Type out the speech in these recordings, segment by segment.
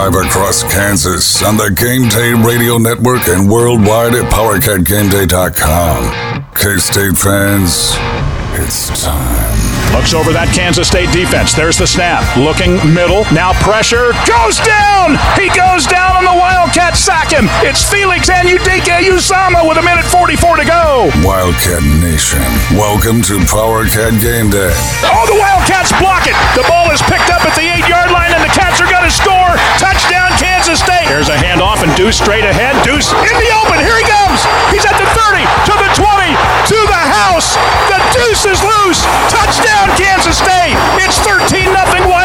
live across Kansas on the Game Day Radio Network and worldwide at PowerCatGameDay.com. K State fans, it's time. Looks over that Kansas State defense. There's the snap. Looking middle. Now pressure. Goes down. He goes down on the Wildcat. Sack him. It's Felix and Anudike Uzomah with a minute 44 to go. Wildcat Nation, welcome to PowerCat Game Day. Oh, the Wildcats block it. The ball is picked up at the eight yard line, and the Cats are going to score. Touchdown, Kansas State. Here's a handoff, and Deuce straight ahead. Deuce in the open. Here he comes. He's at the 30, to the 20, to the house. The Deuce is loose. Touchdown, Kansas State. It's 13 0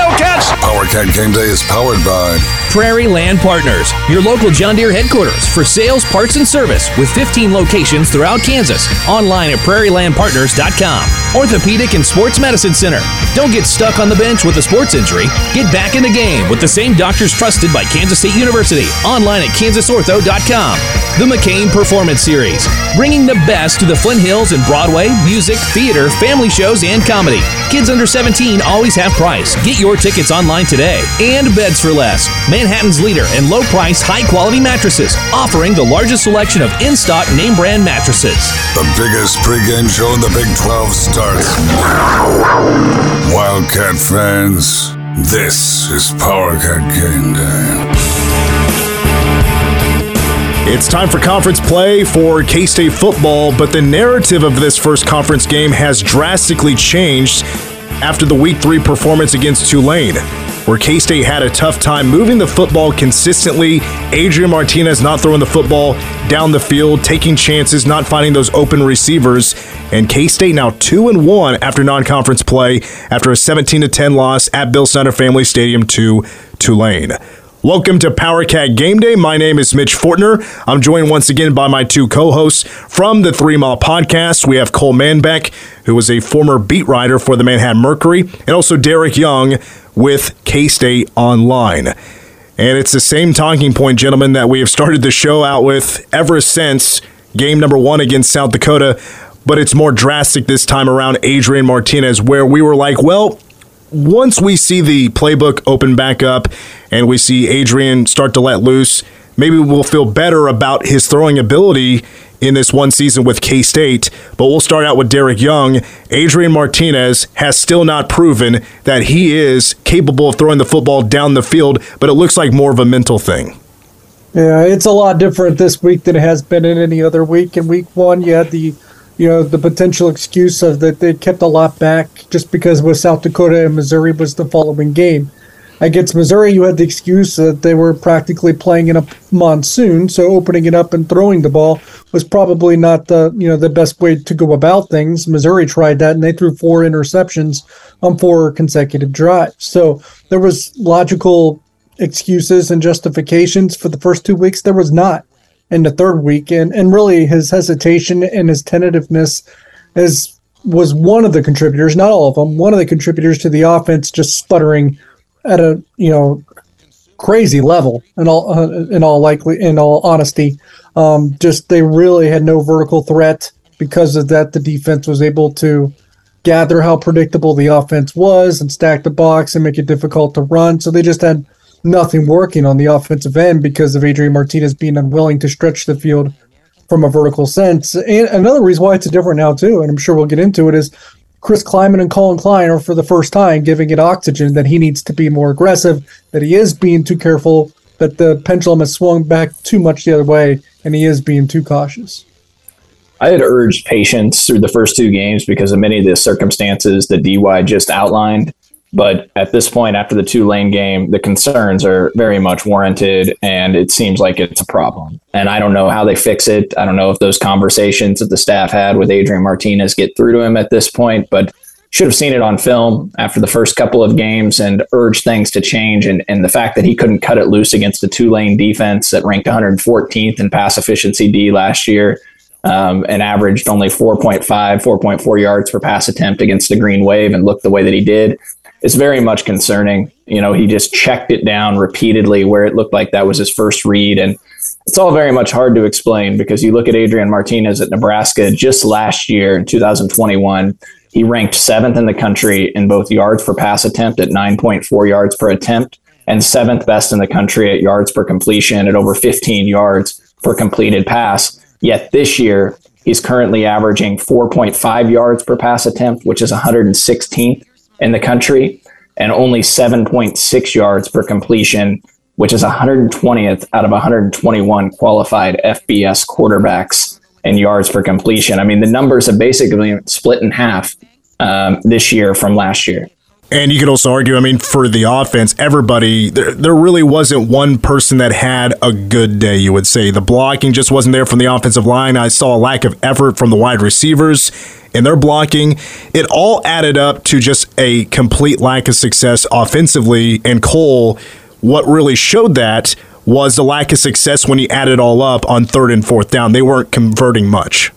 Wildcats. PowerCat Game Day is powered by Prairie Land Partners, your local John Deere headquarters for sales, parts, and service with 15 locations throughout Kansas. Online at prairielandpartners.com. Orthopedic and Sports Medicine Center. Don't get stuck on the bench with a sports injury. Get back in the game with the same doctors trusted by Kansas State University. Online at kansasortho.com. The McCain Performance Series, bringing the best to the Flint Hills and Broadway, music, theater, family shows, and comedy. Kids under 17 always have price. Get your tickets online today. And Beds for Less, Manhattan's leader in low price, high quality mattresses, offering the largest selection of in stock name brand mattresses. the biggest pregame show in the Big 12 starts. now. Wildcat fans, this is PowerCat Game Day. It's time for conference play for K State football, but the narrative of this first conference game has drastically changed after the week three performance against Tulane, where K State had a tough time moving the football consistently. Adrian Martinez not throwing the football down the field, taking chances, not finding those open receivers. And K State now 2 and 1 after non conference play after a 17 to 10 loss at Bill Snyder Family Stadium to Tulane. Welcome to PowerCat Game Day. My name is Mitch Fortner. I'm joined once again by my two co-hosts from the Three Mile Podcast. We have Cole Manbeck, who was a former beat writer for the Manhattan Mercury, and also Derek Young with K-State Online. And it's the same talking point, gentlemen, that we have started the show out with ever since game number one against South Dakota. But it's more drastic this time around Adrian Martinez, where we were like, well, once we see the playbook open back up and we see Adrian start to let loose, maybe we'll feel better about his throwing ability in this one season with K State. But we'll start out with Derek Young. Adrian Martinez has still not proven that he is capable of throwing the football down the field, but it looks like more of a mental thing. Yeah, it's a lot different this week than it has been in any other week. In week one, you had the, you know, the potential excuse of that they kept a lot back just because with South Dakota and Missouri was the following game. Against Missouri, you had the excuse that they were practically playing in a monsoon, so opening it up and throwing the ball was probably not the you know the best way to go about things. Missouri tried that and they threw four interceptions on four consecutive drives. So there was logical excuses and justifications for the first two weeks. There was not in the third week, and and really his hesitation and his tentativeness is was one of the contributors, not all of them. One of the contributors to the offense just sputtering at a you know crazy level in all uh, in all likely in all honesty um, just they really had no vertical threat because of that the defense was able to gather how predictable the offense was and stack the box and make it difficult to run so they just had nothing working on the offensive end because of Adrian Martinez being unwilling to stretch the field from a vertical sense and another reason why it's different now too and I'm sure we'll get into it is Chris Klieman and Collin Klein are for the first time giving it oxygen that he needs to be more aggressive, that he is being too careful, that the pendulum has swung back too much the other way, and he is being too cautious. I had urged patience through the first two games because of many of the circumstances that DY just outlined. But at this point, after the Tulane game, the concerns are very much warranted, and it seems like it's a problem. And I don't know how they fix it. I don't know if those conversations that the staff had with Adrian Martinez get through to him at this point, but should have seen it on film after the first couple of games and urged things to change. And, and the fact that he couldn't cut it loose against Tulane defense that ranked 114th in pass efficiency D last year um, and averaged only 4.5, 4.4 yards per pass attempt against the Green Wave and looked the way that he did is very much concerning. You know, he just checked it down repeatedly where it looked like that was his first read. And it's all very much hard to explain because you look at Adrian Martinez at Nebraska just last year in 2021. He ranked seventh in the country in both yards per pass attempt at 9.4 yards per attempt and seventh best in the country at yards per completion at over 15 yards per completed pass. Yet this year, he's currently averaging 4.5 yards per pass attempt, which is 116th in the country, and only 7.6 yards per completion, which is 120th out of 121 qualified FBS quarterbacks in yards per completion. I mean, the numbers have basically split in half um, this year from last year. And you could also argue, I mean, for the offense, everybody, there, there really wasn't one person that had a good day, you would say. The blocking just wasn't there from the offensive line. I saw a lack of effort from the wide receivers in their blocking. It all added up to just a complete lack of success offensively. And Cole, what really showed that was the lack of success when he added all up on third and fourth down. They weren't converting much.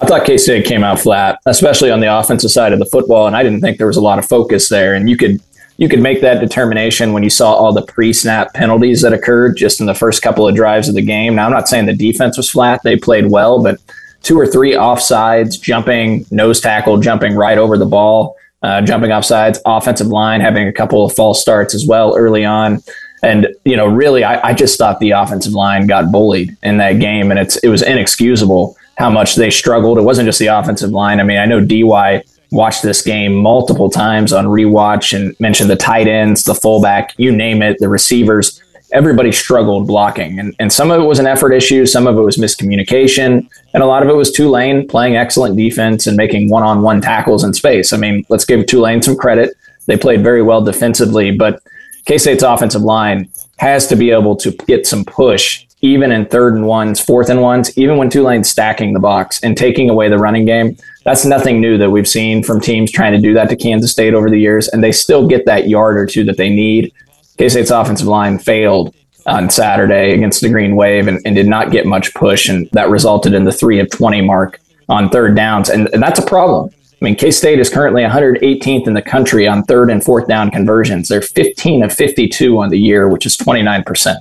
I thought K State came out flat, especially on the offensive side of the football, and I didn't think there was a lot of focus there. And you could you could make that determination when you saw all the pre-snap penalties that occurred just in the first couple of drives of the game. Now, I'm not saying the defense was flat; they played well, but two or three offsides, jumping nose tackle, jumping right over the ball, uh, jumping offsides, offensive line having a couple of false starts as well early on. And you know, really, I, I just thought the offensive line got bullied in that game, and it's it was inexcusable how much they struggled. It wasn't just the offensive line. I mean, I know DY watched this game multiple times on rewatch and mentioned the tight ends, the fullback, you name it, the receivers. Everybody struggled blocking. And, and some of it was an effort issue, some of it was miscommunication, and a lot of it was Tulane playing excellent defense and making one on one tackles in space. I mean, let's give Tulane some credit. They played very well defensively, but K State's offensive line has to be able to get some push even in third and ones, fourth and ones, even when Tulane's stacking the box and taking away the running game. That's nothing new that we've seen from teams trying to do that to Kansas State over the years, and they still get that yard or two that they need. K State's offensive line failed on Saturday against the Green Wave and, and, did not get much push, and that resulted in the three of 20 mark on third downs. And, and that's a problem. I mean, K State is currently 118th in the country on third and fourth down conversions. They're 15 of 52 on the year, which is 29%.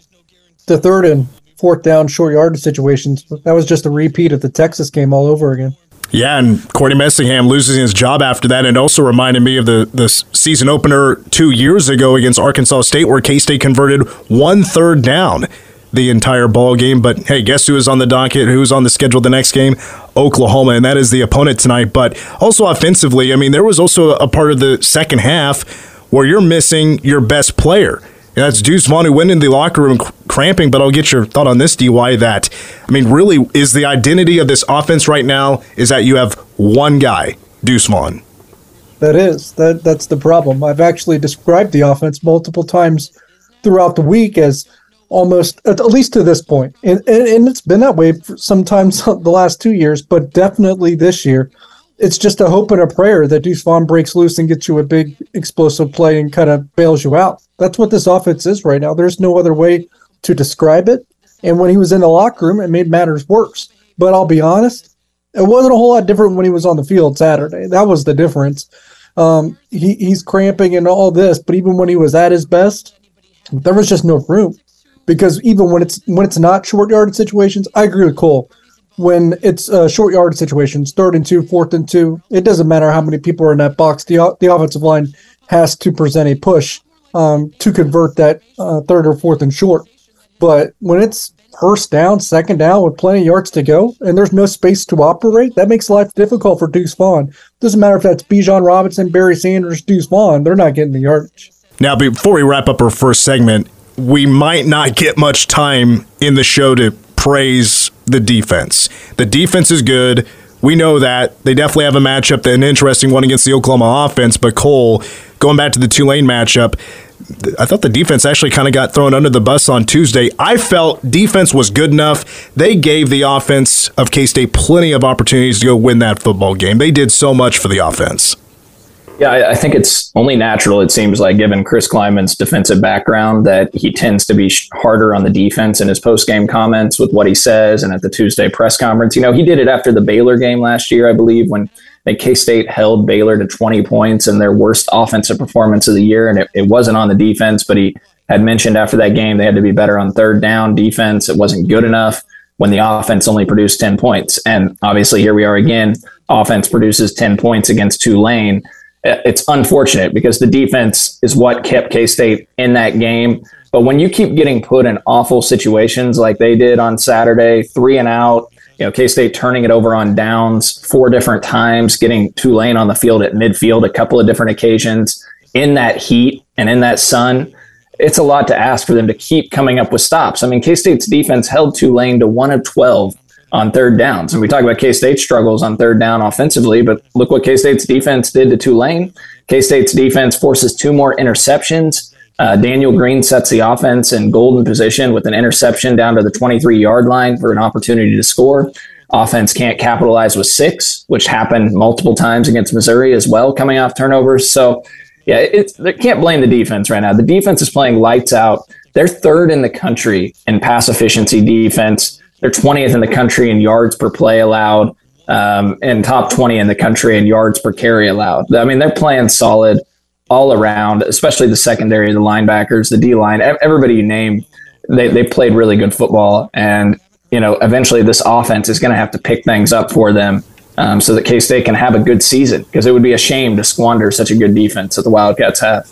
The third and fourth down short yardage situations. That was just a repeat of the Texas game all over again. Yeah, and Courtney Messingham losing his job after that, and also reminded me of the, the season opener two years ago against Arkansas State, where K State converted one third down the entire ball game. But hey, guess who is on the docket? Who's on the schedule the next game? Oklahoma, and that is the opponent tonight. But also offensively, I mean, there was also a part of the second half where you're missing your best player. And that's Deuce Vaughn who went in the locker room cramping. But I'll get your thought on this, DY. That I mean, really, is the identity of this offense right now is that you have one guy, Deuce Vaughn. That is that. That's the problem. I've actually described the offense multiple times throughout the week as almost at least to this point, and, and, and it's been that way for sometimes the last two years, but definitely this year it's just a hope and a prayer that Deuce Vaughn breaks loose and gets you a big explosive play and kind of bails you out. That's what this offense is right now. There's no other way to describe it. And when he was in the locker room, it made matters worse. But I'll be honest, it wasn't a whole lot different when he was on the field Saturday. That was the difference. Um, he, he's cramping and all this, but even when he was at his best, there was just no room. Because even when it's when it's not short yardage situations, I agree with Cole when it's a short yard situations, third and two, fourth and two, it doesn't matter how many people are in that box. The, the offensive line has to present a push um, to convert that uh, third or fourth and short. But when it's first down, second down with plenty of yards to go, and there's no space to operate, that makes life difficult for Deuce Vaughn. Doesn't matter if that's Bijan Robinson, Barry Sanders, Deuce Vaughn, they're not getting the yardage. Now, before we wrap up our first segment, we might not get much time in the show to praise the defense. The defense is good. We know that. They definitely have a matchup, an interesting one against the Oklahoma offense. But Cole, going back to the Tulane matchup, I thought the defense actually kind of got thrown under the bus on Tuesday. I felt defense was good enough. They gave the offense of K State plenty of opportunities to go win that football game. They did so much for the offense. Yeah, I, I, think it's only natural, it seems like, given Chris Klieman's defensive background, that he tends to be harder on the defense in his post game comments with what he says and at the Tuesday press conference. You know, he did it after the Baylor game last year, I believe, when K State held Baylor to 20 points and their worst offensive performance of the year. And it, it wasn't on the defense, but he had mentioned after that game they had to be better on third down defense. It wasn't good enough when the offense only produced 10 points. And obviously, here we are again. Offense produces 10 points against Tulane Uh, it's unfortunate because the defense is what kept K State in that game. But when you keep getting put in awful situations like they did on Saturday, three and out, you know, K State turning it over on downs four different times, getting Tulane on the field at midfield a couple of different occasions in that heat and in that sun, it's a lot to ask for them to keep coming up with stops. I mean, K State's defense held Tulane to one of 12 on third downs. And we talk about K State struggles on third down offensively, but look what K State's defense did to Tulane. K State's defense forces two more interceptions. Uh, Daniel Green sets the offense in golden position with an interception down to the 23 yard line for an opportunity to score. Offense can't capitalize with six, which happened multiple times against Missouri as well, coming off turnovers. So, yeah, it's they can't blame the defense right now. The defense is playing lights out. They're third in the country in pass efficiency defense. They're 20th in the country in yards per play allowed, um, and top 20 in the country in yards per carry allowed. I mean, they're playing solid all around, especially the secondary, the linebackers, the D line, everybody you name. They, they played really good football. And, you know, eventually this offense is going to have to pick things up for them um, so that K State can have a good season because it would be a shame to squander such a good defense that the Wildcats have.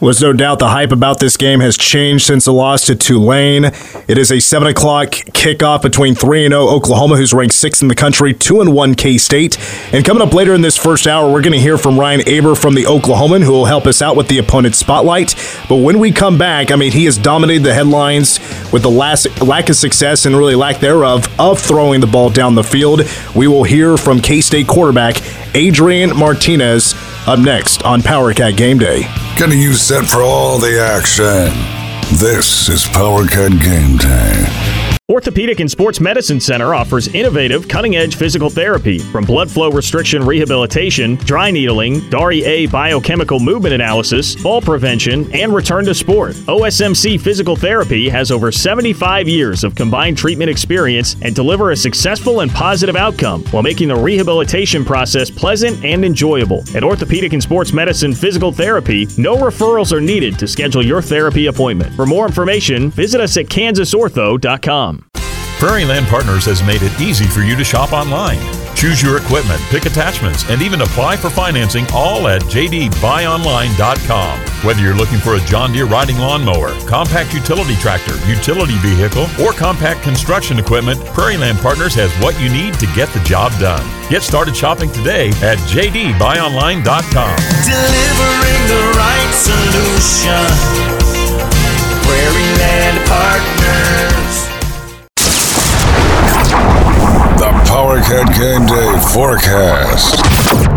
Was no doubt the hype about this game has changed since the loss to Tulane. It is a 7 o'clock kickoff between 3 0 Oklahoma, who's ranked 6th in the country, 2 and 1 K State. And coming up later in this first hour, we're going to hear from Ryan Aber from the Oklahoman, who will help us out with the opponent spotlight. But when we come back, I mean, he has dominated the headlines with the last lack of success and really lack thereof of throwing the ball down the field. We will hear from K State quarterback Adrian Martinez up next on Power Cat Game Day. Getting you set for all the action. This is Power Cat Game Day. Orthopedic and Sports Medicine Center offers innovative, cutting edge physical therapy from blood flow restriction rehabilitation, dry needling, DARI A biomechanical movement analysis, fall prevention, and return to sport. OSMC Physical Therapy has over 75 years of combined treatment experience and deliver a successful and positive outcome while making the rehabilitation process pleasant and enjoyable. At Orthopedic and Sports Medicine Physical Therapy, no referrals are needed to schedule your therapy appointment. For more information, visit us at kansasortho.com. Prairie Land Partners has made it easy for you to shop online. Choose your equipment, pick attachments, and even apply for financing all at jdbuyonline.com. Whether you're looking for a John Deere riding lawnmower, compact utility tractor, utility vehicle, or compact construction equipment, Prairie Land Partners has what you need to get the job done. Get started shopping today at jdbuyonline.com. Delivering the right solution. Prairie Land Partners. Power Cat Game Day forecast.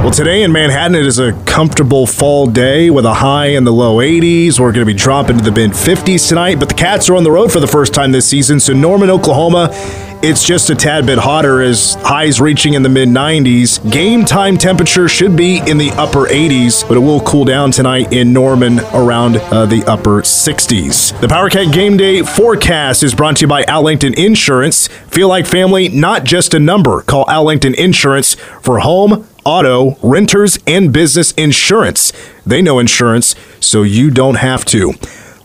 Well, today in Manhattan, it is a comfortable fall day with a high in the low 80s. We're going to be dropping to the mid 50s tonight, but the Cats are on the road for the first time this season. So, Norman, Oklahoma, it's just a tad bit hotter as highs reaching in the mid 90s. Game time temperature should be in the upper 80s, but it will cool down tonight in Norman around uh, the upper 60s. The Power Cat Game Day forecast is brought to you by Al Langton Insurance. Feel like family, not just a number. Call Al Langton Insurance for home auto, renters, and business insurance. They know insurance, so you don't have to.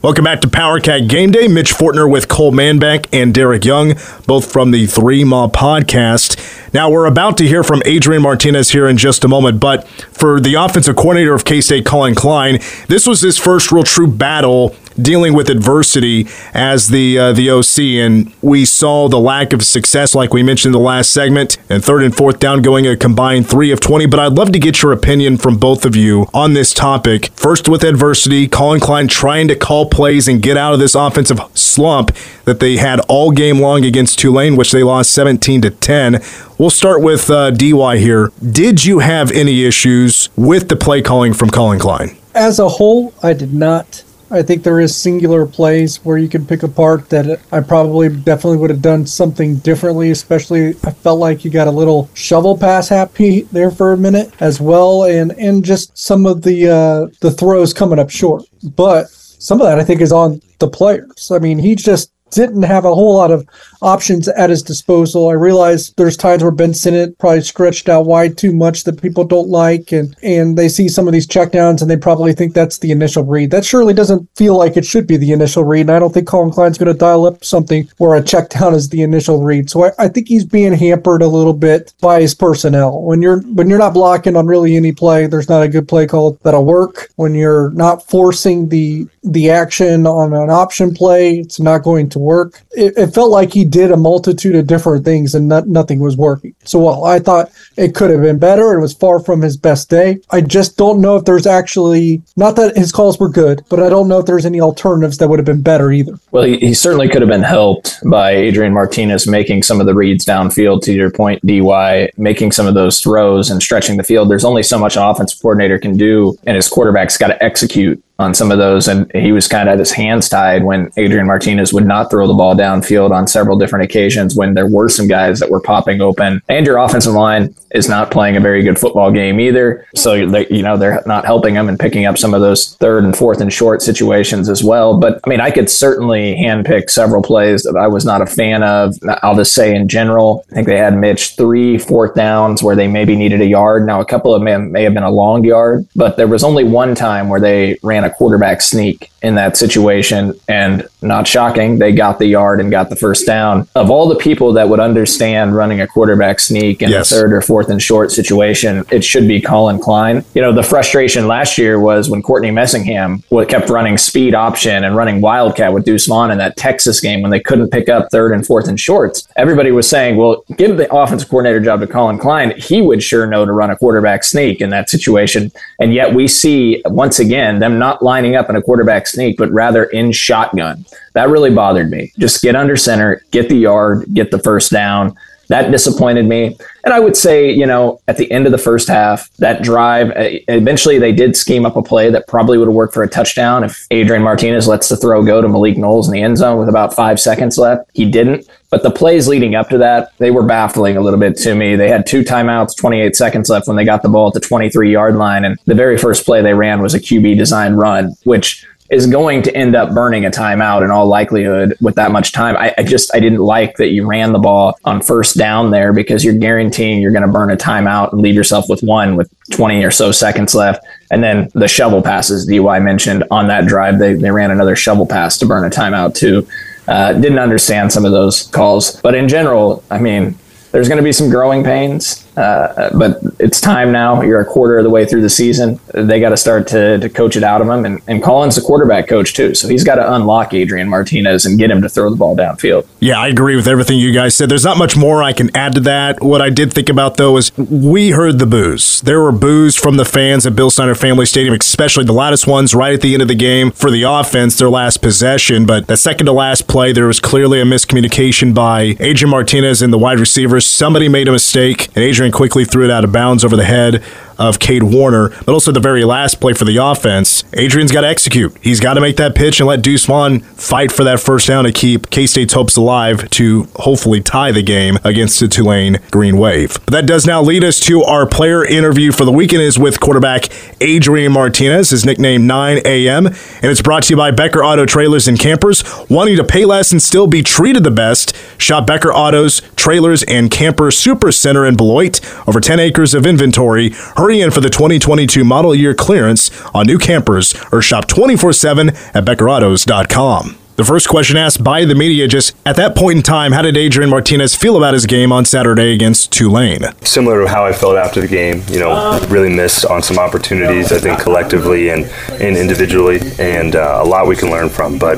Welcome back to Power Cat Game Day. Mitch Fortner with Cole Manbeck and Derek Young, both from the Three Maw podcast. Now, we're about to hear from Adrian Martinez here in just a moment, but for the offensive coordinator of K State, Collin Klein, this was his first real true battle dealing with adversity as the uh, the OC, and we saw the lack of success, like we mentioned in the last segment, and third and fourth down going a combined three of twenty. But I'd love to get your opinion from both of you on this topic. First, with adversity, Collin Klein trying to call plays and get out of this offensive slump that they had all game long against Tulane, which they lost seventeen to ten. We'll start with uh, DY here. Did you have any issues with the play calling from Collin Klein? As a whole, I did not. I think there is singular plays where you can pick apart that I probably definitely would have done something differently. Especially, I felt like you got a little shovel pass happy there for a minute as well, and and just some of the uh, the throws coming up short. But some of that I think is on the players. I mean, he just didn't have a whole lot of options at his disposal. I realize there's times where Ben Sinnott probably stretched out wide too much that people don't like, and and they see some of these checkdowns and they probably think that's the initial read. That surely doesn't feel like it should be the initial read, and I don't think Collin Klein's going to dial up something where a checkdown is the initial read. So I, I think he's being hampered a little bit by his personnel. When you're when you're not blocking on really any play, there's not a good play call that'll work. When you're not forcing the the action on an option play, it's not going to work. It, it felt like he did a multitude of different things and not, nothing was working. So well, I thought it could have been better. It was far from his best day. I just don't know if there's actually not that his calls were good, but I don't know if there's any alternatives that would have been better either. Well, he, he certainly could have been helped by Adrian Martinez making some of the reads downfield. To your point, DY making some of those throws and stretching the field. There's only so much an offensive coordinator can do, and his quarterback's got to execute on some of those. And he was kind of at his hands tied when Adrian Martinez would not throw the ball downfield on several different occasions when there were some guys that were popping open. And your offensive line is not playing a very good football game either. So, they, you know, they're not helping him and picking up some of those third and fourth and short situations as well. But I mean, I could certainly handpick several plays that I was not a fan of. I'll just say in general, I think they had Mitch three fourth downs where they maybe needed a yard. Now, a couple of them may have been a long yard, but there was only one time where they ran a quarterback sneak in that situation. And not shocking, they got the yard and got the first down. Of all the people that would understand running a quarterback sneak in yes. a third or fourth and short situation, it should be Collin Klein. You know, the frustration last year was when Courtney Messingham kept running speed option and running wildcat with Deuce Vaughn in that Texas game when they couldn't pick up third and fourth and shorts. Everybody was saying, well, give the offensive coordinator job to Collin Klein. He would sure know to run a quarterback sneak in that situation. And yet we see once again them not lining up in a quarterback sneak, but rather in shotgun. That really bothered me. Just get under center, get the yard, get the first down. That disappointed me. And I would say, you know, at the end of the first half, that drive, eh, eventually they did scheme up a play that probably would have worked for a touchdown if Adrian Martinez lets the throw go to Malik Knowles in the end zone with about five seconds left. He didn't. But the plays leading up to that, they were baffling a little bit to me. They had two timeouts, 28 seconds left when they got the ball at the 23 yard line. And the very first play they ran was a QB design run, which is going to end up burning a timeout in all likelihood with that much time. I, I, just I didn't like that you ran the ball on first down there because you're guaranteeing you're going to burn a timeout and leave yourself with one with 20 or so seconds left. And then the shovel passes DY mentioned on that drive, they, they ran another shovel pass to burn a timeout too. Uh, didn't understand some of those calls, but in general, I mean, there's going to be some growing pains, uh, but it's time now. You're a quarter of the way through the season. They got to start to, to coach it out of him. And, and Collin's a quarterback coach, too. So he's got to unlock Adrian Martinez and get him to throw the ball downfield. Yeah, I agree with everything you guys said. There's not much more I can add to that. What I did think about, though, is we heard the boos. There were boos from the fans at Bill Snyder Family Stadium, especially the loudest ones right at the end of the game for the offense, their last possession. But the second to last play, there was clearly a miscommunication by Adrian Martinez and the wide receivers. somebody made a mistake, and Adrian quickly threw it out of bounds over the head of Cade Warner, but also the very last play for the offense. Adrian's got to execute. He's got to make that pitch and let Deuce Vaughn fight for that first down to keep K State's hopes alive to hopefully tie the game against the Tulane Green Wave. But that does now lead us to our player interview for the weekend is with quarterback Adrian Martinez, his nickname 9 a.m., and it's brought to you by Becker Auto Trailers and Campers. Wanting to pay less and still be treated the best? Shop Becker Autos, Trailers, and Camper Super Center in Beloit. Over 10 acres of inventory. Hurry Hurry in for the 2022 model year clearance on new campers or shop 24 7 at BeckerAutos.com. The first question asked by the media just at that point in time, how did Adrian Martinez feel about his game on Saturday against Tulane? Similar to how I felt after the game, you know, really missed on some opportunities, I think collectively and, and individually, and uh, a lot we can learn from. But,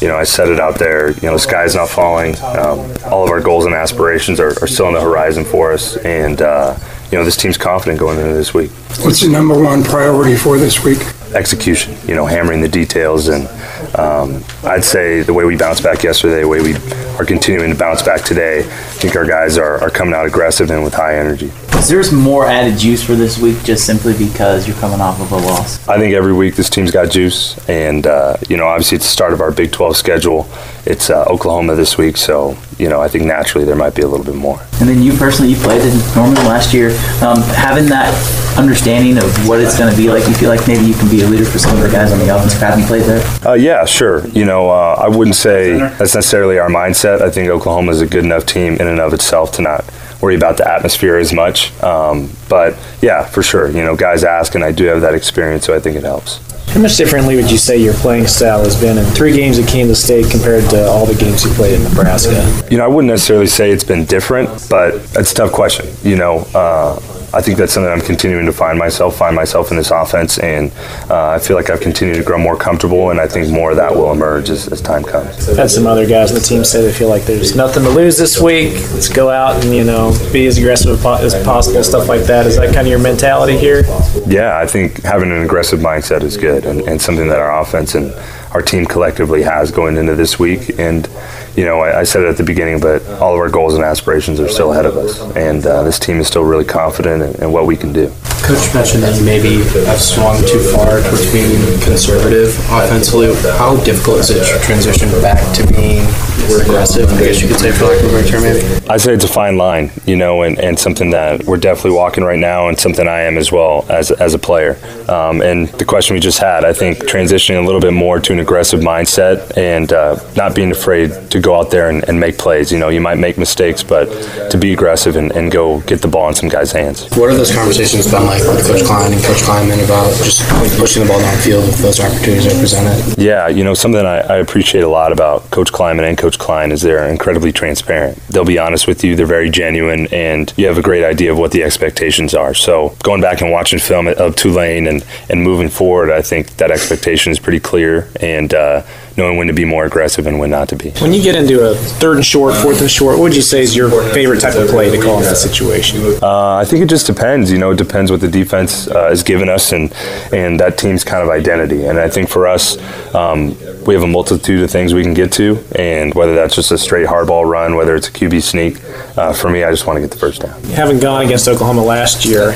you know, I said it out there, you know, the sky's not falling. Um, all of our goals and aspirations are, are, still on the horizon for us. And, uh, you know, this team's confident going into this week. What's the number one priority for this week? Execution, you know, hammering the details and um, I'd say the way we bounced back yesterday, the way we are continuing to bounce back today, I think our guys are, are coming out aggressive and with high energy. Is there more added juice for this week just simply because you're coming off of a loss? I think every week this team's got juice, and uh, you know, obviously it's the start of our Big 12 schedule. It's uh, Oklahoma this week, so you know, I think naturally there might be a little bit more. And then you personally, you played in Norman last year. Um, having that understanding of what it's going to be like, you feel like maybe you can be a leader for some of the guys on the offensive side you played there? Uh, yeah, sure. You know, uh, I wouldn't say that's necessarily our mindset. I think Oklahoma is a good enough team in and of itself to not worry about the atmosphere as much. Um, but yeah, for sure. You know, guys ask, and I do have that experience, so I think it helps. How much differently would you say your playing style has been in three games at Kansas State compared to all the games you played in Nebraska? You know, I wouldn't necessarily say it's been different, but it's a tough question. You know, uh, I think that's something I'm continuing to find myself, find myself in this offense, and uh, I feel like I've continued to grow more comfortable, and I think more of that will emerge as, as time comes. Had some other guys on the team say they feel like there's nothing to lose this week. Let's go out and you know be as aggressive as possible, stuff like that. Is that kind of your mentality here? Yeah, I think having an aggressive mindset is good, and, and something that our offense and our team collectively has going into this week. And you know, I, I, said it at the beginning, but all of our goals and aspirations are still ahead of us, and uh, this team is still really confident in, in, what we can do. Coach mentioned that you maybe have swung too far towards being conservative offensively. How difficult is it to transition back to being more aggressive? I guess you could say, for lack of a better term, maybe. I say it's a fine line, you know, and, and something that we're definitely walking right now, and something I am as well as as a player. Um, and the question we just had, I think transitioning a little bit more to an aggressive mindset and uh, not being afraid to go out there and, and, make plays. You know, you might make mistakes, but to be aggressive and, and, go get the ball in some guys' hands. What are those conversations been like with Coach Klein and Coach Klieman about just pushing the ball downfield if those opportunities are presented? Yeah, you know, something I, I appreciate a lot about Coach Klieman and Coach Klein is they're incredibly transparent. They'll be honest with you, they're very genuine, and you have a great idea of what the expectations are. So going back and watching film of Tulane and, and moving forward, I think that expectation is pretty clear. And, uh, knowing when to be more aggressive and when not to be. When you get into a third and short, fourth and short, what would you say is your favorite type of play to call in that situation? Uh, I think it just depends. You know, it depends what the defense uh, has given us and and that team's kind of identity. And I think for us, um, we have a multitude of things we can get to, and whether that's just a straight hardball run, whether it's a QB sneak, uh, for me, I just want to get the first down. Having gone against Oklahoma last year,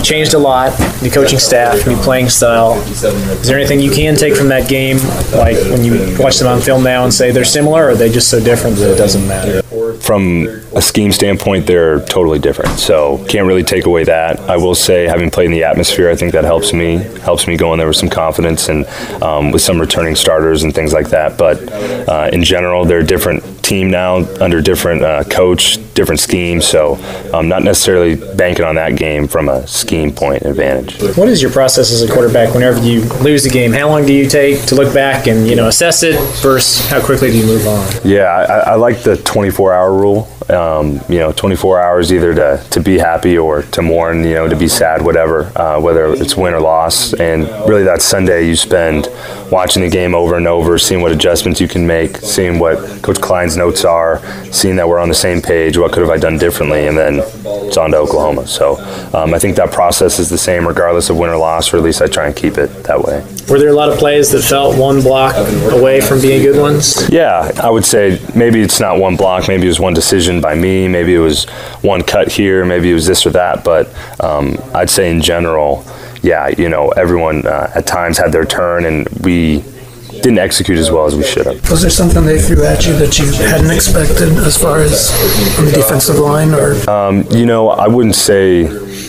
you've changed a lot. The coaching staff, the playing style. Is there anything you can take from that game, like when you watch them on film now and say they're similar, or are they just so different that it doesn't matter? From a scheme standpoint, they're totally different. So can't really take away that. I will say, having played in the atmosphere, I think that helps me. Helps me go in there with some confidence and um, with some returning starters and things like that. But uh, in general, they're different team now under different uh, coach, different schemes. So I'm not necessarily banking on that game from a scheme point advantage. What is your process as a quarterback whenever you lose a game? How long do you take to look back and you know assess it versus how quickly do you move on? Yeah, I, I like the 24 hour rule. Um, you know, 24 hours either to, to be happy or to mourn, you know, to be sad, whatever, uh, whether it's win or loss. And really, that Sunday you spend watching the game over and over, seeing what adjustments you can make, seeing what Coach Klein's notes are, seeing that we're on the same page, what could have I done differently, and then it's on to Oklahoma. So um, I think that process is the same regardless of win or loss, or at least I try and keep it that way. Were there a lot of plays that felt one block away from being good ones? Yeah, I would say maybe it's not one block, maybe it was one decision by me, maybe it was one cut here, maybe it was this or that, but um, I'd say in general, yeah, you know, everyone uh, at times had their turn, and we didn't execute as well as we should have. Was there something they threw at you that you hadn't expected as far as on the defensive line, or? Um, you know, I wouldn't say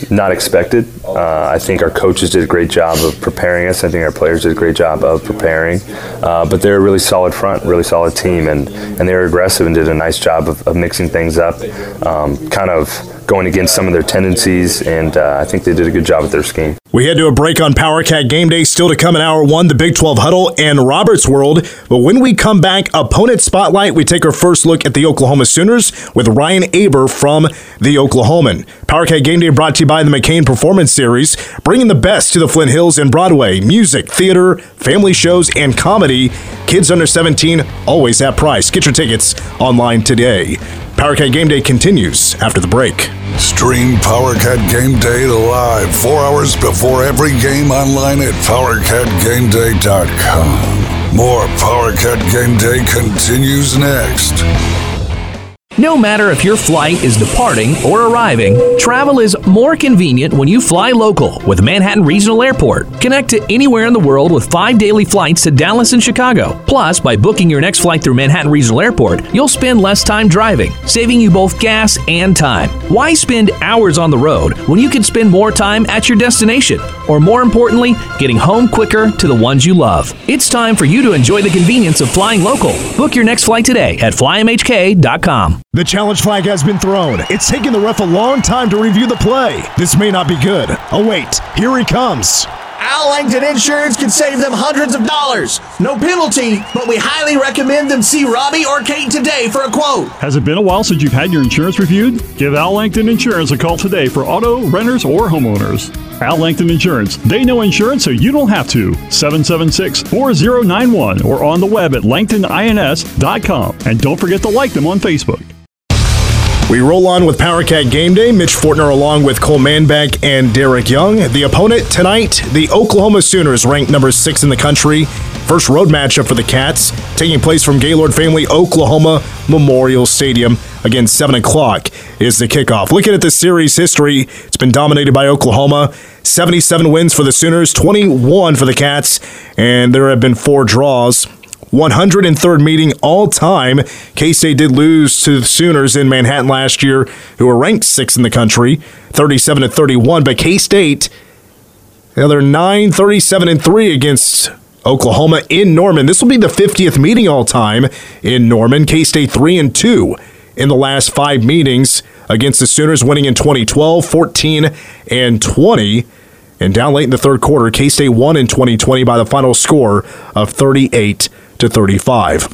not expected. Uh, I think our coaches did a great job of preparing us. I think our players did a great job of preparing. Uh, but they're a really solid front, really solid team, and, and they were aggressive and did a nice job of, of mixing things up, um, kind of going against some of their tendencies, and uh, I think they did a good job with their scheme. We head to a break on PowerCat Game Day, still to come in hour one, the Big 12 Huddle and Roberts World. But when we come back, Opponent Spotlight, we take our first look at the Oklahoma Sooners with Ryan Aber from the Oklahoman. PowerCat Game Day brought to you by the McCain Performance Series, bringing the best to the Flint Hills and Broadway. Music, theater, family shows, and comedy. Kids under 17 always at price. Get your tickets online today. PowerCat Game Day continues after the break. Stream PowerCat Game Day live four hours before every game online at PowerCatGameDay.com. More PowerCat Game Day continues next. No matter if your flight is departing or arriving, travel is more convenient when you fly local with Manhattan Regional Airport. Connect to anywhere in the world with five daily flights to Dallas and Chicago. Plus, by booking your next flight through Manhattan Regional Airport, you'll spend less time driving, saving you both gas and time. Why spend hours on the road when you can spend more time at your destination? Or more importantly, getting home quicker to the ones you love. It's time for you to enjoy the convenience of flying local. Book your next flight today at flymhk.com. The challenge flag has been thrown. It's taken the ref a long time to review the play. This may not be good. Oh, wait, here he comes. Al Langton Insurance can save them hundreds of dollars. No penalty, but we highly recommend them see Robbie or Kate today for a quote. Has it been a while since you've had your insurance reviewed? Give Al Langton Insurance a call today for auto, renters, or homeowners. Al Langton Insurance. They know insurance so you don't have to. 776 4091 or on the web at langtonins.com. And don't forget to like them on Facebook. We roll on with Power Cat Game Day. Mitch Fortner along with Cole Manbeck and Derek Young. The opponent tonight, the Oklahoma Sooners, ranked number six in the country. First road matchup for the Cats, taking place from Gaylord Family Oklahoma Memorial Stadium. Again, 7 o'clock is the kickoff. Looking at the series history, it's been dominated by Oklahoma. 77 wins for the Sooners, 21 for the Cats, and there have been four draws. 103rd meeting all time. K State did lose to the Sooners in Manhattan last year, who were ranked sixth in the country, 37 to 31. But K State, another 9, 37 and 3 against Oklahoma in Norman. This will be the 50th meeting all time in Norman. K State 3 and 2 in the last five meetings against the Sooners, winning in 2012, 14, and 20. And down late in the third quarter, K State won in 2020 by the final score of 38 to 35.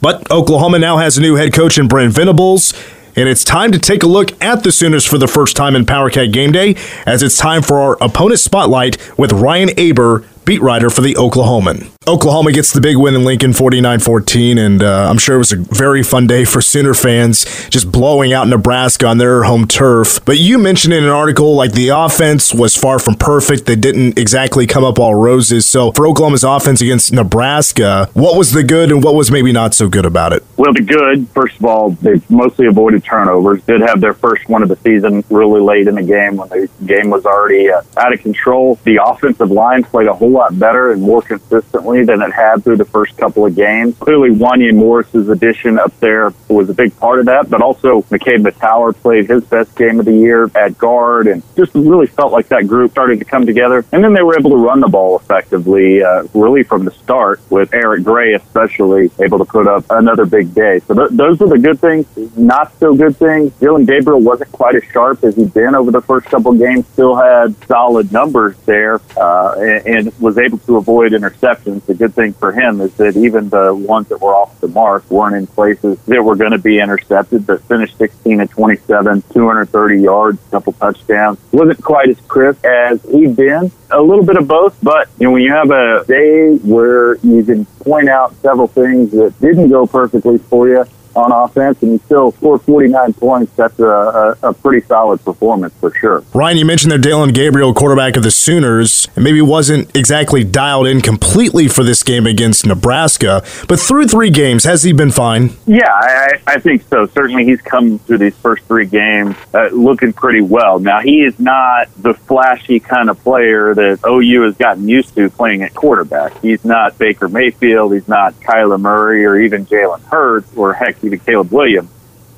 But Oklahoma now has a new head coach in Brent Venables. And it's time to take a look at the Sooners for the first time in Power Cat Game Day, as it's time for our opponent spotlight with Ryan Aber, beat writer for the Oklahoman. Oklahoma gets the big win in Lincoln 49 14, and uh, I'm sure it was a very fun day for Sooner fans just blowing out Nebraska on their home turf. But you mentioned in an article like the offense was far from perfect. They didn't exactly come up all roses. So for Oklahoma's offense against Nebraska, what was the good and what was maybe not so good about it? Well, the good, first of all, they mostly avoided turnovers. Did have their first one of the season really late in the game when the game was already uh, out of control. The offensive line played a whole lot better and more consistently than it had through the first couple of games. Clearly, Wanya Morris's addition up there was a big part of that, but also McCabe Tower played his best game of the year at guard and just really felt like that group started to come together. And then they were able to run the ball effectively, uh, really from the start, with Eric Gray especially able to put up another big day. So th- those are the good things. Not so good things. Dillon Gabriel wasn't quite as sharp as he'd been over the first couple of games, still had solid numbers there, uh, and, and was able to avoid interceptions. The good thing for him is that even the ones that were off the mark weren't in places that were going to be intercepted, but finished 16 and 27, 230 yards, couple touchdowns. Wasn't quite as crisp as he'd been. A little bit of both, but you know when you have a day where you can point out several things that didn't go perfectly for you, on offense, and still scored 49 points. That's a, a, a, pretty solid performance for sure. Ryan, you mentioned that Dillon Gabriel, quarterback of the Sooners, maybe wasn't exactly dialed in completely for this game against Nebraska, but through three games, has he been fine? Yeah, I, I think so. Certainly, he's come through these first three games uh, looking pretty well. Now, he is not the flashy kind of player that OU has gotten used to playing at quarterback. He's not Baker Mayfield. He's not Kyler Murray or even Jalen Hurts or heck, even Caleb Williams.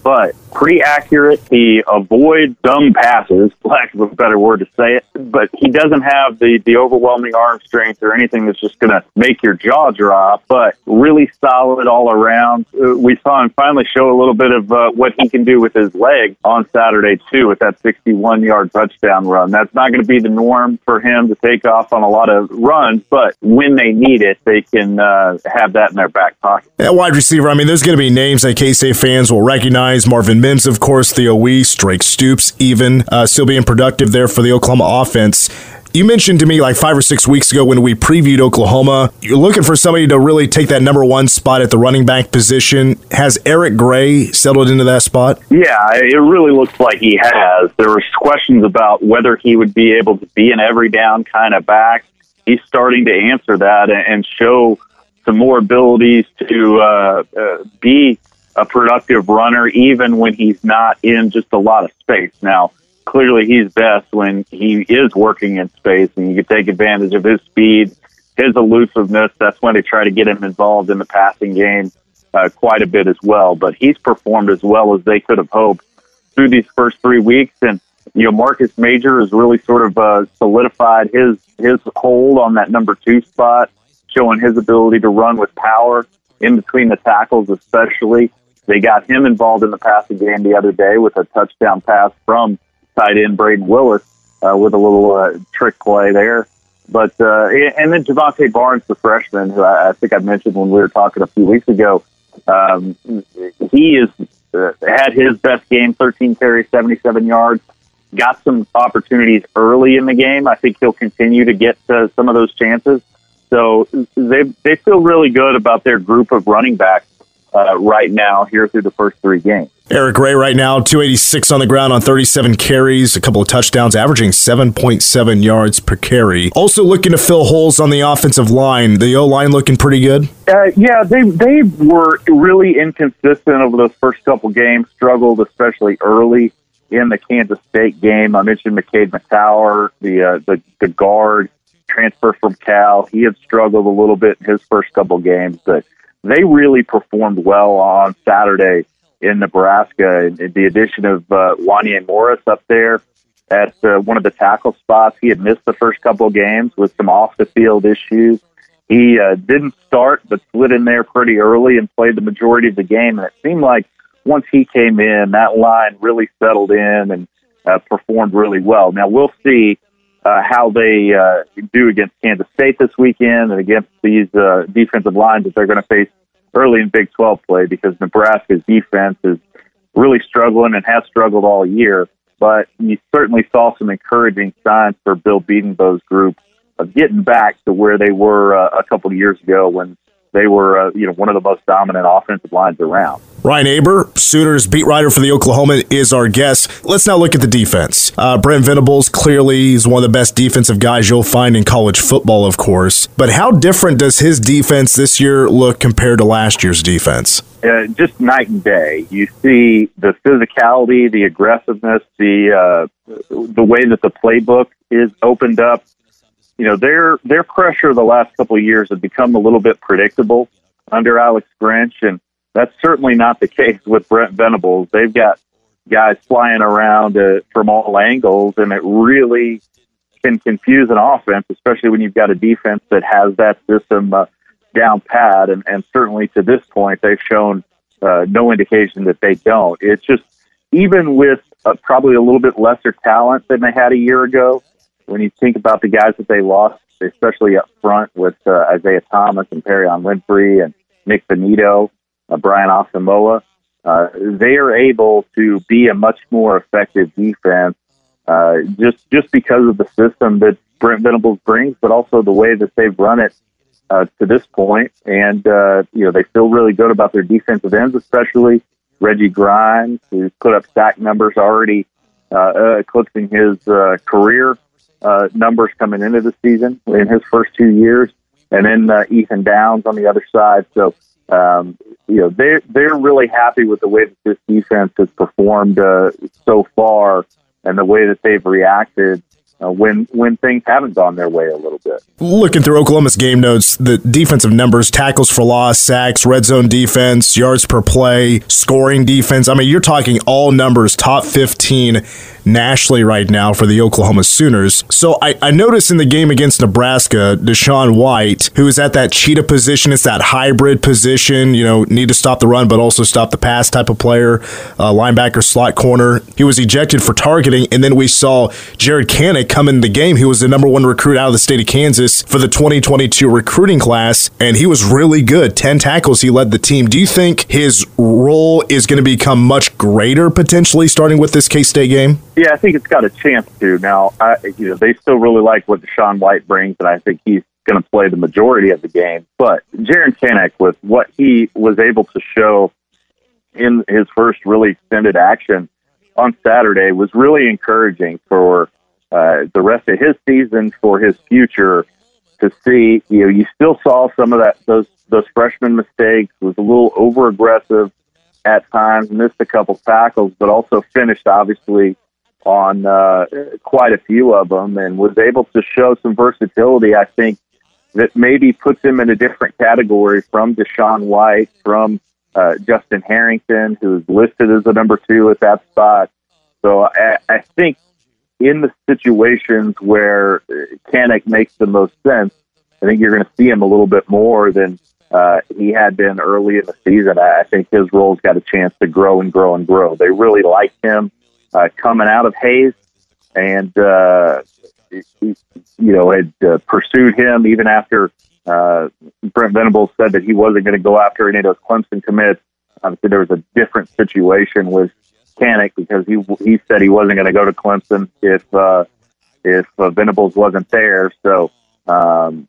But pretty accurate. He avoids dumb passes, lack of a better word to say it, but he doesn't have the, the overwhelming arm strength or anything that's just going to make your jaw drop, but really solid all around. Uh, we saw him finally show a little bit of uh, what he can do with his leg on Saturday, too, with that 61 yard touchdown run. That's not going to be the norm for him to take off on a lot of runs, but when they need it, they can uh, have that in their back pocket. Yeah, wide receiver, I mean, there's going to be names that K State fans will recognize. Marvin Mims, of course, Theo Wease, Drake Stoops, even uh, still being productive there for the Oklahoma offense. You mentioned to me like five or six weeks ago when we previewed Oklahoma, you're looking for somebody to really take that number one spot at the running back position. Has Eric Gray settled into that spot? Yeah, it really looks like he has. There was questions about whether he would be able to be an every down kind of back. He's starting to answer that and show some more abilities to uh, uh, be a productive runner, even when he's not in just a lot of space. Now, clearly, he's best when he is working in space, and you can take advantage of his speed, his elusiveness. That's when they try to get him involved in the passing game uh, quite a bit as well. But he's performed as well as they could have hoped through these first three weeks, and you know Marcus Major has really sort of uh, solidified his his hold on that number two spot, showing his ability to run with power in between the tackles, especially. They got him involved in the passing game the other day with a touchdown pass from tight end Brayden Willis uh, with a little uh, trick play there. But uh, and then Jovantae Barnes, the freshman, who I, I think I mentioned when we were talking a few weeks ago, um, he is uh, had his best game, 13 carries, 77 yards. Got some opportunities early in the game. I think he'll continue to get uh, some of those chances. So they they feel really good about their group of running backs uh, right now here through the first three games. Eric Gray right now, 286 on the ground on 37 carries, a couple of touchdowns, averaging 7.7 yards per carry. Also looking to fill holes on the offensive line. The O line looking pretty good. Uh, yeah, they they were really inconsistent over those first couple games. Struggled especially early in the Kansas State game. I mentioned McKade Mettauer, the uh, the the guard transfer from Cal. He had struggled a little bit in his first couple games, but they really performed well on Saturday in Nebraska. And the addition of uh, Wanya Morris up there at uh, one of the tackle spots, he had missed the first couple of games with some off the field issues. He uh, didn't start, but slid in there pretty early and played the majority of the game. And it seemed like once he came in, that line really settled in and uh, performed really well. Now we'll see uh, how they uh, do against Kansas State this weekend and against these uh, defensive lines that they're going to face early in Big 12 play because Nebraska's defense is really struggling and has struggled all year. But you certainly saw some encouraging signs for Bill Bedenbaugh's group of getting back to where they were uh, a couple of years ago when they were, uh, you know, one of the most dominant offensive lines around. Ryan Aber, Sooners beat writer for the Oklahoman, is our guest. Let's now look at the defense. Uh, Brent Venables clearly is one of the best defensive guys you'll find in college football, of course. But how different does his defense this year look compared to last year's defense? Uh, just night and day. You see the physicality, the aggressiveness, the uh, the way that the playbook is opened up. You know, their their pressure the last couple of years has become a little bit predictable under Alex Grinch, and that's certainly not the case with Brent Venables. They've got guys flying around uh, from all angles, and it really can confuse an offense, especially when you've got a defense that has that system uh, down pat. And, and certainly to this point, they've shown uh, no indication that they don't. It's just even with uh, probably a little bit lesser talent than they had a year ago. When you think about the guys that they lost, especially up front with uh, Isaiah Thomas and Perrion Winfrey and Nik Bonitto, uh, Brian Asamoah, uh, they are able to be a much more effective defense uh, just just because of the system that Brent Venables brings, but also the way that they've run it uh, to this point. And uh, you know they feel really good about their defensive ends, especially Reggie Grimes, who's put up sack numbers already uh, uh, eclipsing his uh, career uh, numbers coming into the season in his first two years, and then uh, Ethan Downs on the other side. So um, you know they're they're really happy with the way that this defense has performed uh, so far and the way that they've reacted uh, when when things haven't gone their way a little bit. Looking through Oklahoma's game notes, the defensive numbers, tackles for loss, sacks, red zone defense, yards per play, scoring defense. I mean, you're talking all numbers, top 15 nationally right now for the Oklahoma Sooners. So I, I noticed in the game against Nebraska, DaShaun White, who is at that cheetah position, it's that hybrid position, you know, need to stop the run but also stop the pass type of player, uh, linebacker, slot corner. He was ejected for targeting, and then we saw Jaren Kanak come in the game. He was the number one recruit out of the state of Kansas for the 2022 recruiting class, and he was really good. 10 tackles, he led the team. Do you think his role is going to become much greater potentially starting with this K State game? Yeah, I think it's got a chance to. Now, I, you know, they still really like what DaShaun White brings, and I think he's going to play the majority of the game. But Jaren Kanak, with what he was able to show in his first really extended action on Saturday, was really encouraging for uh, the rest of his season, for his future. To see, you know, you still saw some of that those those freshman mistakes. Was a little over aggressive at times, missed a couple tackles, but also finished obviously on uh, quite a few of them, and was able to show some versatility. I think that maybe puts him in a different category from DaShaun White, from uh, Justin Harrington, who's listed as the number two at that spot. So I, I think in the situations where Kanak makes the most sense, I think you're going to see him a little bit more than uh, he had been early in the season. I, I think his role's got a chance to grow and grow and grow. They really like him uh, coming out of Hays, and uh, you know had uh, pursued him even after uh, Brent Venables said that he wasn't going to go after any of those Clemson commits. Obviously, there was a different situation with Kanak because he he said he wasn't going to go to Clemson if uh, if uh, Venables wasn't there. So um,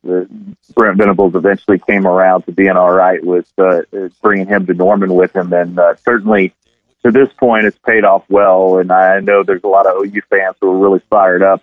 Brent Venables eventually came around to being all right with uh, bringing him to Norman with him, and uh, certainly to this point, it's paid off well. And I know there's a lot of OU fans who are really fired up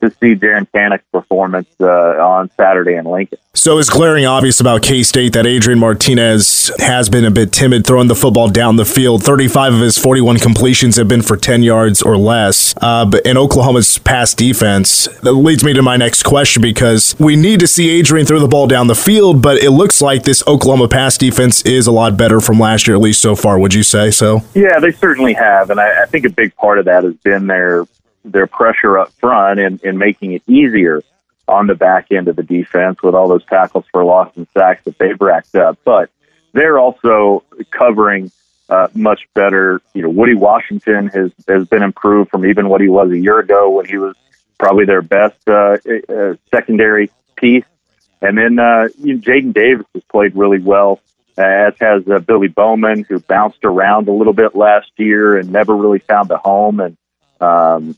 to see Jaren Kanak's performance uh, on Saturday in Lincoln. So it's glaring obvious about K State that Adrian Martinez has been a bit timid throwing the football down the field. 35 of his 41 completions have been for 10 yards or less. Uh, but in Oklahoma's pass defense, that leads me to my next question because we need to see Adrian throw the ball down the field, but it looks like this Oklahoma pass defense is a lot better from last year, at least so far. Would you say so? Yeah, they certainly have. And I, I think a big part of that has been their their pressure up front and, and making it easier on the back end of the defense with all those tackles for loss and sacks that they've racked up. But they're also covering uh, much better. You know, Woody Washington has has been improved from even what he was a year ago when he was probably their best uh, uh, secondary piece. And then uh, you know, Jaden Davis has played really well, as has uh, Billy Bowman, who bounced around a little bit last year and never really found a home and um,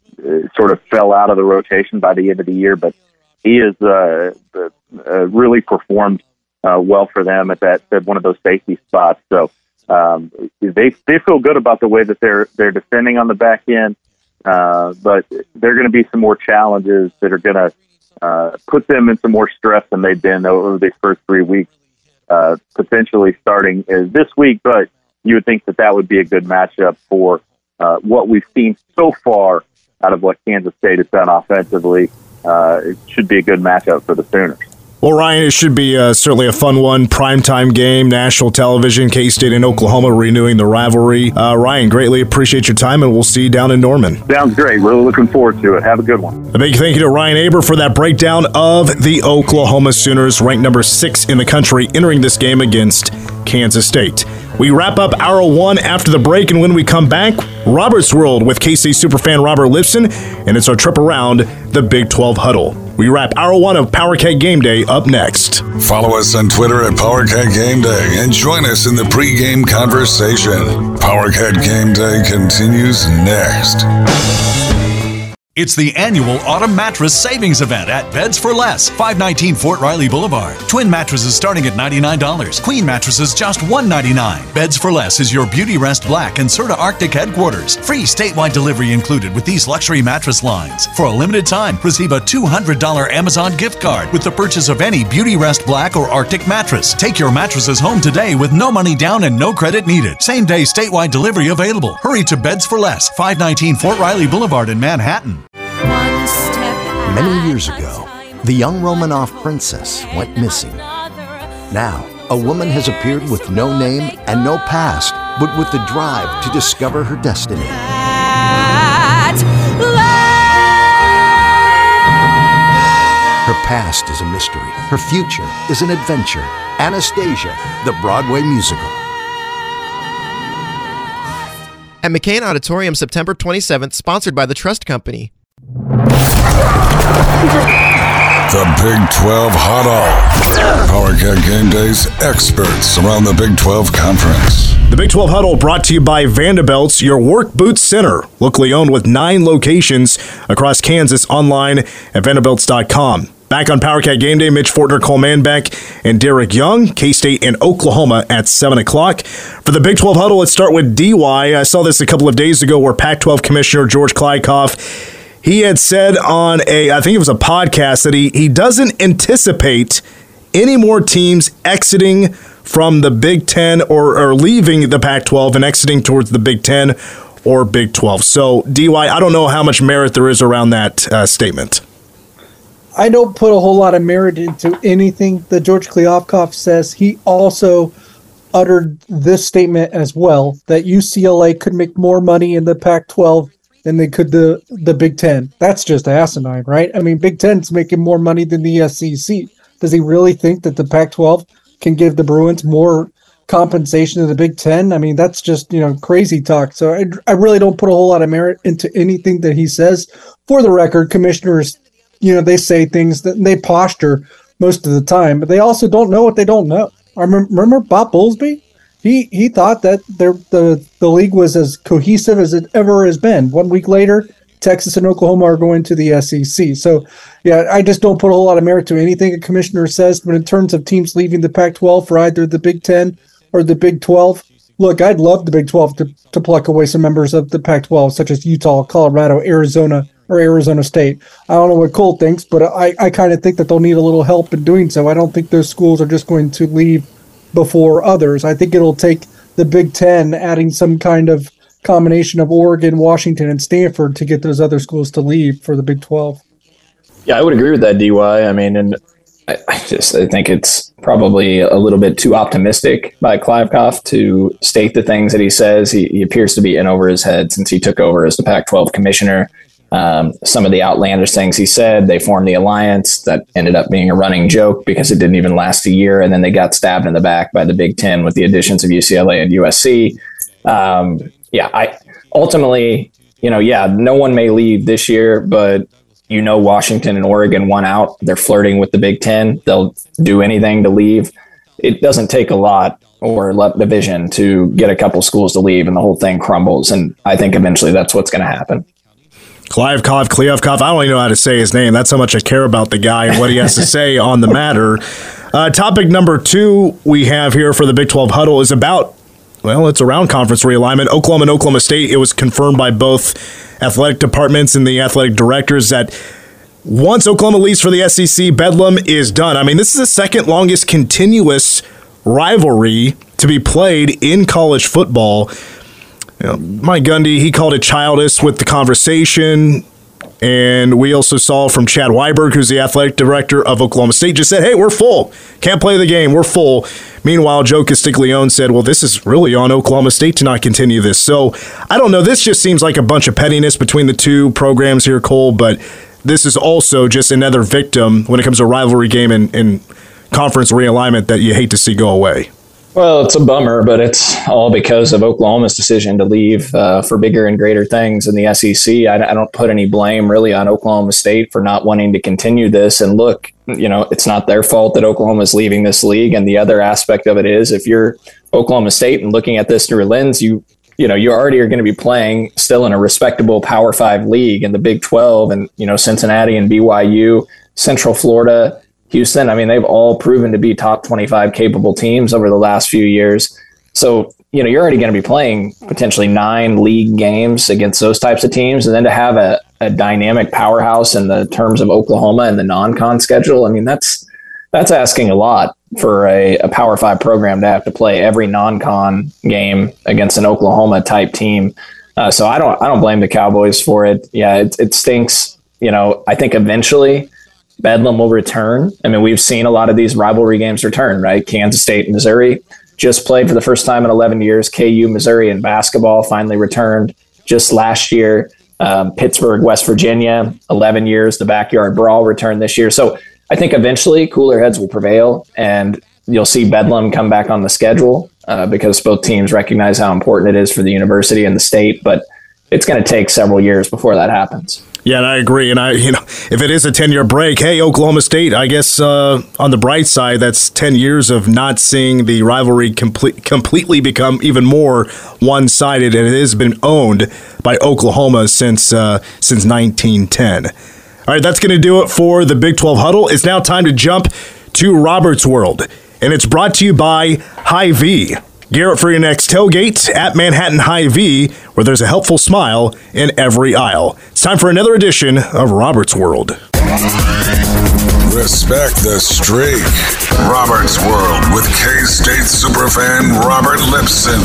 sort of fell out of the rotation by the end of the year. But he has uh, uh, really performed uh, well for them at that at one of those safety spots. So um, they they feel good about the way that they're they're defending on the back end. Uh, but there are going to be some more challenges that are going to uh, put them in some more stress than they've been over these first three weeks, uh, potentially starting uh, this week. But you would think that that would be a good matchup for uh, what we've seen so far out of what Kansas State has done offensively uh, it should be a good matchup for the Sooners. Well, Ryan, it should be uh, certainly a fun one. Primetime game, national television, K State and Oklahoma renewing the rivalry. Uh, Ryan, greatly appreciate your time, and we'll see you down in Norman. Sounds great. Really looking forward to it. Have a good one. A big thank you to Ryan Aber for that breakdown of the Oklahoma Sooners, ranked number six in the country, entering this game against Kansas State. We wrap up hour one after the break, and when we come back, Robert's World with KC superfan Robert Lipson, and it's our trip around the Big 12 huddle. We wrap hour one of PowerCat Game Day up next. Follow us on Twitter at PowerCat Game Day and join us in the pregame conversation. PowerCat Game Day continues next. It's the annual Autumn Mattress Savings Event at Beds for Less, 519 Fort Riley Boulevard. Twin mattresses starting at $99. Queen mattresses just 199. Beds for Less is your Beauty Rest Black and Serta Arctic headquarters. Free statewide delivery included with these luxury mattress lines. For a limited time, receive a $200 Amazon gift card with the purchase of any Beauty Rest Black or Arctic mattress. Take your mattresses home today with no money down and no credit needed. Same day statewide delivery available. Hurry to Beds for Less, 519 Fort Riley Boulevard in Manhattan. Many years ago, the young Romanov princess went missing. Now, a woman has appeared with no name and no past, but with the drive to discover her destiny. Her past is a mystery. Her future is an adventure. Anastasia, the Broadway musical. At McCain Auditorium, September 27th, sponsored by the Trust Company. The Big 12 Huddle. PowerCat Game Day's experts around the Big 12 Conference. The Big 12 Huddle brought to you by Vanderbilt's, your work Boots center. Locally owned with nine locations across Kansas online at vanderbilts.com. Back on PowerCat Game Day, Mitch Fortner, Cole Manbeck, and Derek Young, K State and Oklahoma at 7 o'clock. For the Big 12 Huddle, let's start with DY. I saw this a couple of days ago where Pac 12 Commissioner George Kliavkoff he had said on a, I think it was a podcast, that he, he doesn't anticipate any more teams exiting from the Big Ten or, or leaving the Pac 12 and exiting towards the Big Ten or Big 12. So, DY, I don't know how much merit there is around that uh, statement. I don't put a whole lot of merit into anything that George Kliavkoff says. He also uttered this statement as well that UCLA could make more money in the Pac 12 than they could the, the Big Ten. That's just asinine, right? I mean, Big Ten's making more money than the SEC. Does he really think that the Pac 12 can give the Bruins more compensation than the Big Ten? I mean, that's just, you know, crazy talk. So I, I really don't put a whole lot of merit into anything that he says. For the record, commissioners you know, they say things that they posture most of the time, but they also don't know what they don't know. I remember, remember Bob Bowlesby? He he thought that the the league was as cohesive as it ever has been. One week later, Texas and Oklahoma are going to the SEC. So, yeah, I just don't put a whole lot of merit to anything a commissioner says. But in terms of teams leaving the Pac-12 for either the Big Ten or the Big 12, look, I'd love the Big 12 to, to pluck away some members of the Pac-12, such as Utah, Colorado, Arizona, or Arizona State. I don't know what Cole thinks, but I, I kind of think that they'll need a little help in doing so. I don't think those schools are just going to leave before others. I think it'll take the Big Ten adding some kind of combination of Oregon, Washington, and Stanford to get those other schools to leave for the Big 12. Yeah, I would agree with that, DY. I mean, and I, I just I think it's probably a little bit too optimistic by Kliavkoff to state the things that he says. He, he appears to be in over his head since he took over as the Pac 12 commissioner. Um, some of the outlandish things he said. They formed the alliance that ended up being a running joke because it didn't even last a year, and then they got stabbed in the back by the Big Ten with the additions of UCLA and USC. Um, yeah, I ultimately, you know, yeah, no one may leave this year, but you know, Washington and Oregon won out. They're flirting with the Big Ten. They'll do anything to leave. It doesn't take a lot or let division to get a couple schools to leave, and the whole thing crumbles. And I think eventually that's what's going to happen. Kliavkoff, Kliavkoff. I don't even know how to say his name. That's how much I care about the guy and what he has to say on the matter. Uh, topic number two we have here for the Big 12 huddle is about, well, it's around conference realignment. Oklahoma and Oklahoma State. It was confirmed by both athletic departments and the athletic directors that once Oklahoma leaves for the SEC, Bedlam is done. I mean, this is the second longest continuous rivalry to be played in college football. Mike Gundy, he called it childish with the conversation. And we also saw from Chad Weiberg, who's the athletic director of Oklahoma State, just said, hey, we're full. Can't play the game. We're full. Meanwhile, Joe Castiglione said, well, this is really on Oklahoma State to not continue this. So I don't know. This just seems like a bunch of pettiness between the two programs here, Cole, but this is also just another victim when it comes to rivalry game and, and conference realignment that you hate to see go away. Well, it's a bummer, but it's all because of Oklahoma's decision to leave uh, for bigger and greater things in the SEC. I, I, don't put any blame really on Oklahoma State for not wanting to continue this. And look, you know, it's not their fault that Oklahoma is leaving this league. And the other aspect of it is if you're Oklahoma State and looking at this through a lens, you you know, you already are going to be playing still in a respectable Power Five league in the Big 12 and, you know, Cincinnati and BYU, Central Florida Houston, I mean, they've all proven to be top 25 capable teams over the last few years. So, you know, you're already going to be playing potentially nine league games against those types of teams. And then to have a, a dynamic powerhouse in the terms of Oklahoma and the non con schedule, I mean, that's that's asking a lot for a, a Power Five program to have to play every non con game against an Oklahoma type team. Uh, so I don't I don't blame the Cowboys for it. Yeah, it, it stinks. You know, I think eventually Bedlam will return. I mean, we've seen a lot of these rivalry games return, right? Kansas State, and Missouri just played for the first time in 11 years. KU, Missouri, in basketball finally returned just last year. Um, Pittsburgh, West Virginia, 11 years. The backyard brawl returned this year. So I think eventually cooler heads will prevail and you'll see Bedlam come back on the schedule uh, because both teams recognize how important it is for the university and the state. But it's going to take several years before that happens. Yeah, and I agree. And I, you know, if it is a ten-year break, hey, Oklahoma State, I guess uh, on the bright side, that's ten years of not seeing the rivalry complete, completely become even more one-sided, and it has been owned by Oklahoma since uh, since 1910. All right, that's going to do it for the Big 12 huddle. It's now time to jump to Robert's World, and it's brought to you by Hy-Vee. Gear up for your next tailgate at Manhattan Hy-Vee, where there's a helpful smile in every aisle. It's time for another edition of Robert's World. Respect the streak. Robert's World with K State superfan Robert Lipson.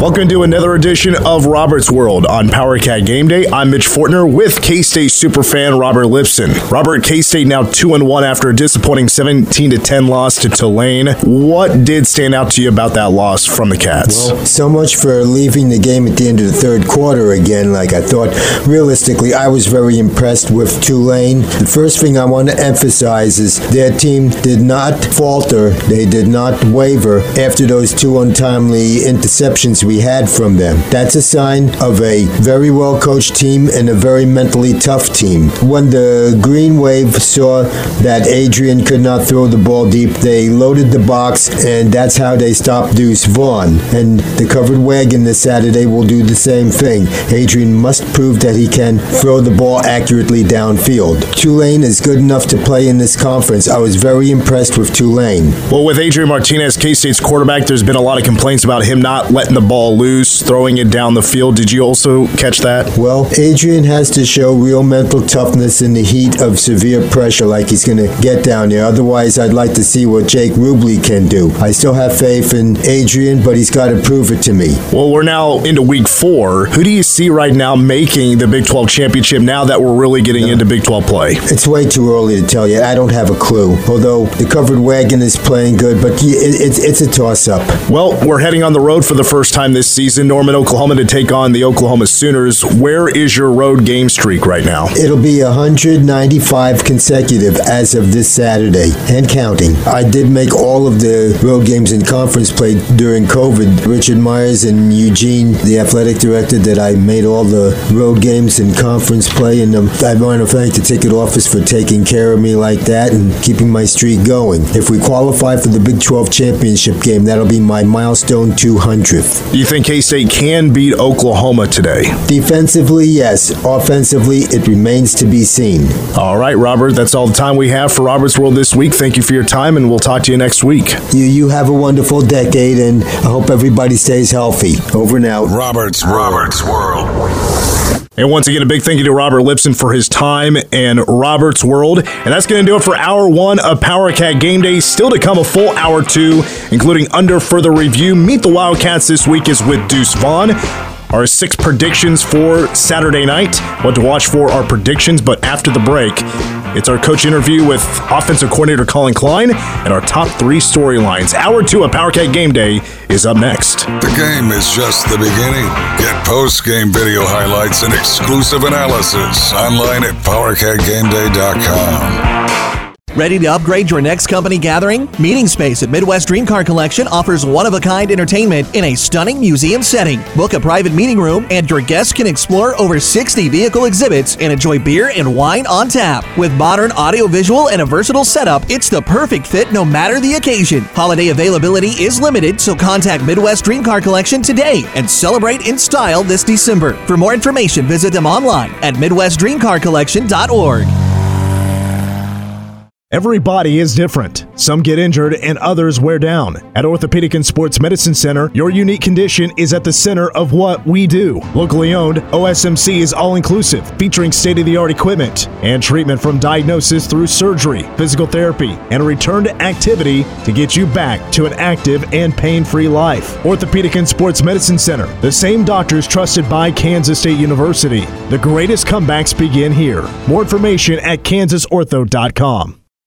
Welcome to another edition of Robert's World on PowerCat Game Day. I'm Mitch Fortner with K State superfan Robert Lipson. Robert, K State now two and one after a disappointing 17 to 10 loss to Tulane. What did stand out to you about that loss from the Cats? Well, so much for leaving the game at the end of the third quarter again. Like I thought, realistically, I was very impressed with Tulane. The first thing I want to emphasize is their team did not falter. They did not waver after those two untimely interceptions we had from them. That's a sign of a very well coached team and a very mentally tough team. When the Green Wave saw that Adrian could not throw the ball deep, they loaded the box, and that's how they stopped Deuce Vaughn. And the covered wagon this Saturday will do the same thing. Adrian must prove that he can throw the ball accurately downfield. Tulane is good enough to play in this conference. I was very impressed with Tulane. Well, with Adrian Martinez, K State's quarterback, there's been a lot of complaints about him not letting the ball loose, throwing it down the field. Did you also catch that? Well, Adrian has to show real mental toughness in the heat of severe pressure like he's going to get down there. Otherwise, I'd like to see what Jake Rubley can do. I still have faith in Adrian, but he's got to prove it to me. Well, we're now into week four. Who do you see right now making the Big 12 championship now that we're really getting into Big 12 play? It's way too early to tell you. I don't have a clue. Although the covered wagon is playing good, but it's, it's a toss up. Well, we're heading on the road for the first time this season, Norman, Oklahoma, to take on the Oklahoma Sooners. Where is your road game streak right now? It'll be 195 consecutive as of this Saturday and counting. I did make all of the road games in conference play during COVID. Richard Myers and Eugene, the athletic director, that I made all the road games in conference play, and I want to thank the ticket office for taking care of me like that and keeping my streak going. If we qualify for the Big 12 championship game, that'll be my milestone 200th. Do you think K State can beat Oklahoma today? Defensively, yes. Offensively, it remains to be seen. All right, Robert, that's all the time we have for Robert's World this week. Thank you for your time, and we'll talk to you next week. You, you have a wonderful decade, and I hope everybody stays healthy. Over and out. Robert's Robert's World. And once again, a big thank you to Robert Lipson for his time and Robert's World. And that's going to do it for hour one of PowerCat Game Day. Still to come a full hour two, including under further review. Meet the Wildcats this week is with Deuce Vaughn. Our six predictions for Saturday night. What to watch for our predictions, but after the break, it's our coach interview with offensive coordinator Collin Klein and our top three storylines. Hour two of PowerCat Game Day is up next. The game is just the beginning. Get post game video highlights and exclusive analysis online at PowerCatGameDay.com. Ready to upgrade your next company gathering? Meeting Space at Midwest Dream Car Collection offers one of a kind entertainment in a stunning museum setting. Book a private meeting room, and your guests can explore over 60 vehicle exhibits and enjoy beer and wine on tap. With modern audiovisual and a versatile setup, it's the perfect fit no matter the occasion. Holiday availability is limited, so contact Midwest Dream Car Collection today and celebrate in style this December. For more information, visit them online at MidwestDreamCarCollection.org. Every body is different. Some get injured and others wear down. At Orthopedic and Sports Medicine Center, your unique condition is at the center of what we do. Locally owned, OSMC is all inclusive, featuring state of the art equipment and treatment from diagnosis through surgery, physical therapy, and a return to activity to get you back to an active and pain free life. Orthopedic and Sports Medicine Center, the same doctors trusted by Kansas State University. The greatest comebacks begin here. More information at kansasortho.com.